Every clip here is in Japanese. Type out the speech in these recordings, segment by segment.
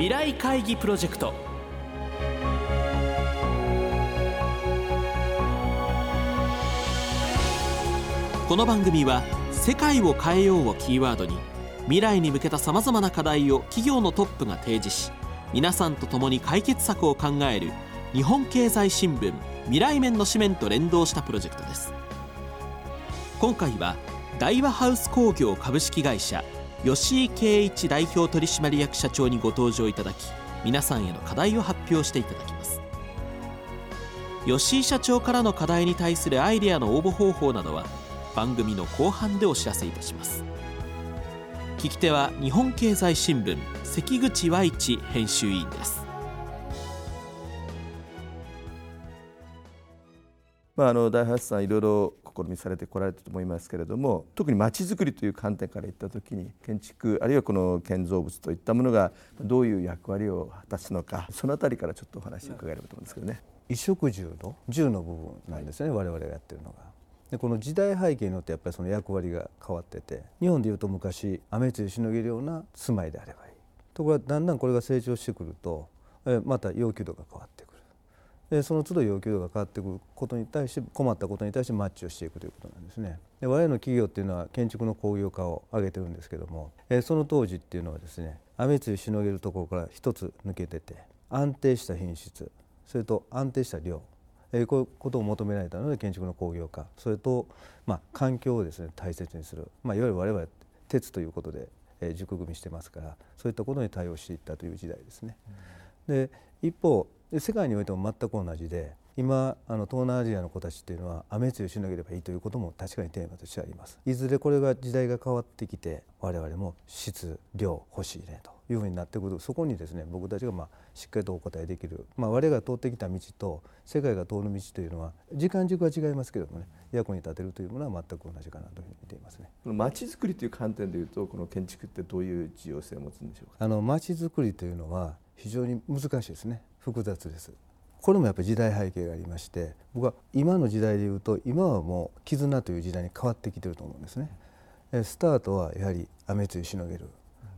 未来会議プロジェクト。この番組は「世界を変えよう」をキーワードに未来に向けたさまざまな課題を企業のトップが提示し皆さんと共に解決策を考える日本経済新聞未来面の紙面と連動したプロジェクトです。今回は大和ハウス工業株式会社吉井圭一代表取締役社長にご登場いただき皆さんへの課題を発表していただきます。吉井社長からの課題に対するアイデアの応募方法などは番組の後半でお知らせいたします。聞き手は日本経済新聞関口和一編集委員です。まあ、あの大橋さんいろいろ試みされてこられたと思いますけれども特にまちづくりという観点からいった時に建築あるいはこの建造物といったものがどういう役割を果たすのかそのあたりからちょっとお話を伺えればと思うんですけどね。衣食住の住の部分なんですね、はい、我々がやってるのが。でこの時代背景によってやっぱりその役割が変わってて日本でいうと昔雨露しのげるような住まいであればいいところがだんだんこれが成長してくるとまた要求度が変わってくるでその都度要求度が変わってくることに対して困ったことに対してマッチをしていくということなんですね。で我々の企業っていうのは建築の工業化を挙げてるんですけども、えその当時っていうのはですね雨露しのげるところから一つ抜けてて安定した品質それと安定した量えこういうことを求められたので建築の工業化それと、まあ、環境をですね大切にする、まあ、いわゆる我々鉄ということで、え軸組みしてますからそういったことに対応していったという時代ですね。で一方世界においても全く同じで今あの東南アジアの子たちっていうのは雨露しのげればいいということも確かにテーマとしてありますいずれこれが時代が変わってきて我々も質量欲しいねというふうになってくるそこにですね僕たちがまあしっかりとお答えできる、まあ、我々が通ってきた道と世界が通る道というのは時間軸は違いますけれどもね役に立てるというものは全く同じかなというふうに見ていますね。街づくりという観点でいうとこの建築ってどういう重要性を持つんでしょうか？あの街づくりというのは非常に難しいですね。複雑です。これもやっぱり時代背景がありまして僕は今の時代でいうと今はもう絆という時代に変わってきてると思うんですね。スタートはやはり雨露しのげる、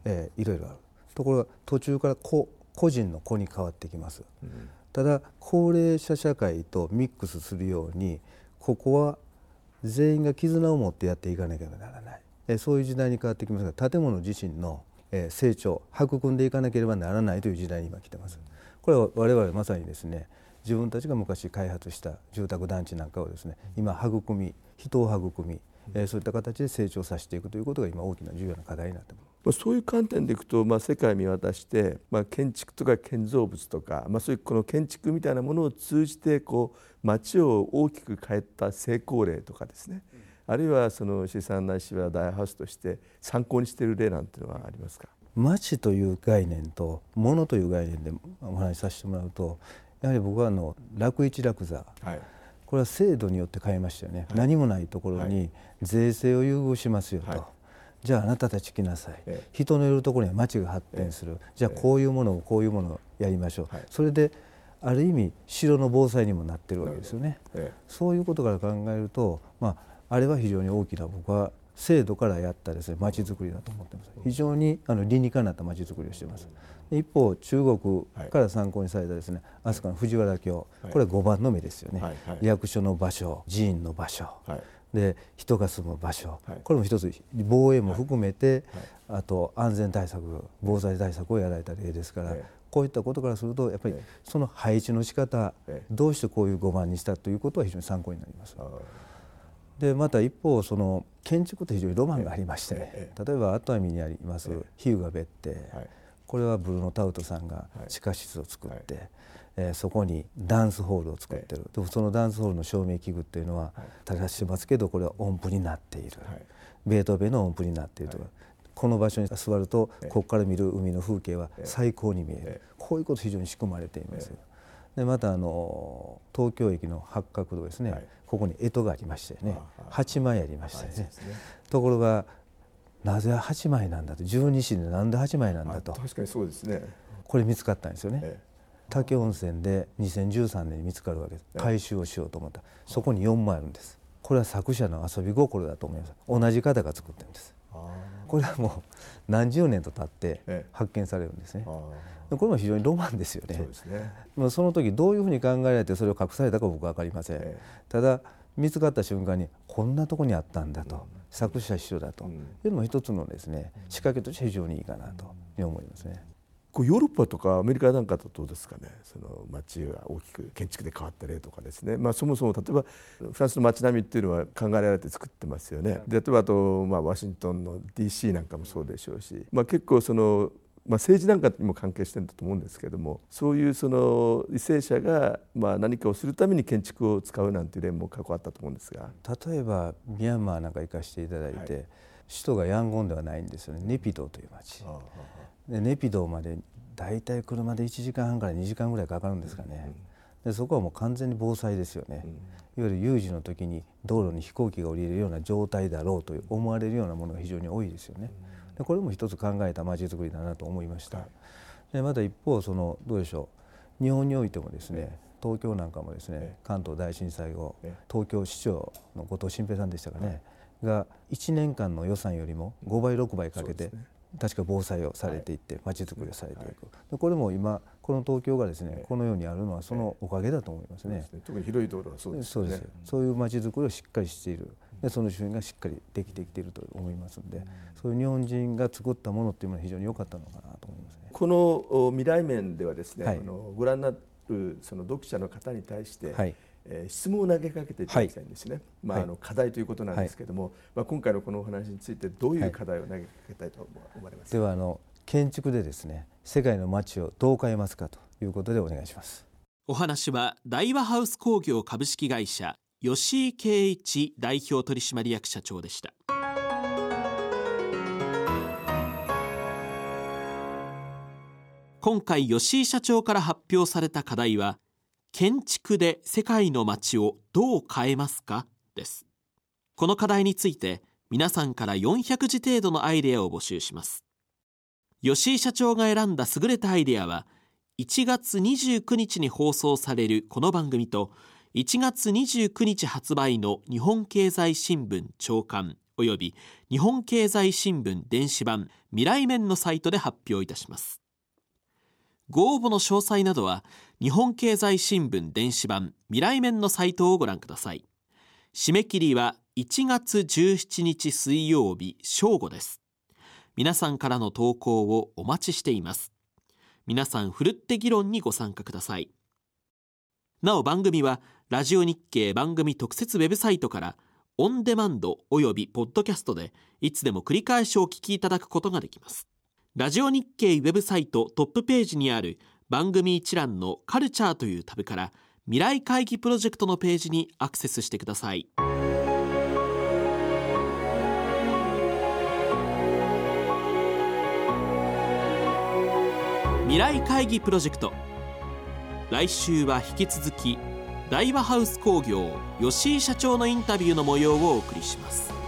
えー、いろいろある。ところが途中から個個人の子に変わってきます、うん、ただ高齢者社会とミックスするようにここは全員が絆を持ってやっていかなければならない、えー、そういう時代に変わってきますが建物自身の、えー、成長育んでいかなければならないという時代に今来てます。これは我々まさにですね自分たちが昔開発した住宅団地なんかをですね今育み人を育み、え、そういった形で成長させていくということが今大きな重要な課題になってます。そういう観点でいくと、まあ、世界見渡して、まあ、建築とか建造物とか、まあ、そういうこの建築みたいなものを通じてこう街を大きく変えた成功例とかですね、うん、あるいはその資産ないしは大ハウスとして参考にしている例なんていうのはありますか？町という概念と物という概念でお話しさせてもらうとやはり僕はあの楽一楽座、はい、これは制度によって変えましたよね、はい、何もないところに税制を優遇しますよと、はい、じゃああなたたち来なさい、ええ、人のいるところには町が発展する、え、じゃあこういうものをこういうものをやりましょう、それである意味城の防災にもなってるわけですよね、そういうことから考えると、まあ、あれは非常に大きな僕は制度からやったですね町づくりだと思ってます。非常にあの理にかなった町づくりをしています。一方中国から参考にされたですね飛鳥の藤原京これは5番の目ですよね、役所の場所寺院の場所、で人が住む場所、これも一つ防衛も含めて、あと安全対策防災対策をやられた例ですから、こういったことからするとやっぱりその配置の仕方、どうしてこういう5番にしたということは非常に参考になります。でまた一方その建築って非常にロマンがありまして、例えば熱海にあります日向別邸、これはブルーノ・タウトさんが地下室を作って、えそこにダンスホールを作ってる、そのダンスホールの照明器具っていうのは正してますけどこれは音符になっている、ベートーベンの音符になっているとか、この場所に座るとここから見る海の風景は最高に見える、こういうこと非常に仕組まれています。でまたあの東京駅の八角堂ですね、はい、ここに干支がありましてね。8枚ありましてね、ね、ところがなぜ8枚なんだと。十二支でなんで8枚なんだと。確かにそうですね。これ見つかったんですよね、ええ、竹温泉で2013年に見つかるわけです。回収をしようと思った、そこに4枚あるんです。これは作者の遊び心だと思います。同じ方が作ってるんですこれはもう何十年と経って発見されるんですね。これも非常にロマンですよね。そうですね。もうその時どういうふうに考えられてそれを隠されたか僕は分かりません。ただ見つかった瞬間にこんなとこにあったんだと、作者一緒だと。いうのも一つのですね仕掛けとして非常にいいかなと思いますね。こうヨーロッパとかアメリカなんかだとどうですかねその街が大きく建築で変わった例とかですね、まあ、そもそも例えばフランスの街並みっていうのは考えられて作ってますよね。で例えばあと、まあ、ワシントンの DC なんかもそうでしょうし、まあ、結構そのまあ、政治なんかにも関係してるんだと思うんですけれどもそういうその為政者がまあ何かをするために建築を使うなんていう例も過去あったと思うんですが。例えばミャンマーなんか行かせていただいて、はい、首都がヤンゴンではないんですよね。ネピドという町でネピドまで大体車で1時間半から2時間ぐらいかかるんですかね、でそこはもう完全に防災ですよね、いわゆる有事の時に道路に飛行機が降りるような状態だろうと思われるようなものが非常に多いですよね。でこれも一つ考えた街づくりだなと思いました。でまた一方そのどうでしょう。日本においてもですね東京なんかもですね関東大震災後東京市長の後藤新平さんでしたかね。が1年間の予算よりも5倍6倍かけて確か防災をされてい。って街づくりをされていく、でこれも今この東京がですねこのようにあるのはそのおかげだと思いますね。特に広い道路はそうですそうですそういう街づくりをしっかりしている。でその周辺がしっかりできてきていると思いますので、そういう日本人が作ったものっていうのは非常に良かったのかなと思いますね。この未来面ではですね、はい、あのご覧になるその読者の方に対して、はいえー、質問を投げかけていただきたいんですね、はい、まあ、あの課題ということなんですけれども、はい、まあ、今回のこのお話についてどういう課題を投げかけたいと思われます、ではあの建築でですね世界の街をどう変えますかということでお願いします。お話は大和ハウス工業株式会社吉井圭一代表取締役社長でした。今回吉井社長から発表された課題は建築で世界の街をどう変えますか？です。この課題について皆さんから400字程度のアイデアを募集します。吉井社長が選んだ優れたアイデアは1月29日に放送されるこの番組と1月29日発売の日本経済新聞長官および日本経済新聞電子版未来面のサイトで発表いたします。ご応募の詳細などは日本経済新聞電子版未来面のサイトをご覧ください。締め切りは1月17日水曜日正午です。皆さんからの投稿をお待ちしています。皆さんふるって議論にご参加ください。なお番組はラジオ日経番組特設ウェブサイトからオンデマンドおよびポッドキャストでいつでも繰り返しお聞きいただくことができます。ラジオ日経ウェブサイトトップページにある番組一覧のカルチャーというタブから未来会議プロジェクトのページにアクセスしてください。未来会議プロジェクト。来週は引き続き大和ハウス工業吉井社長のインタビューの模様をお送りします。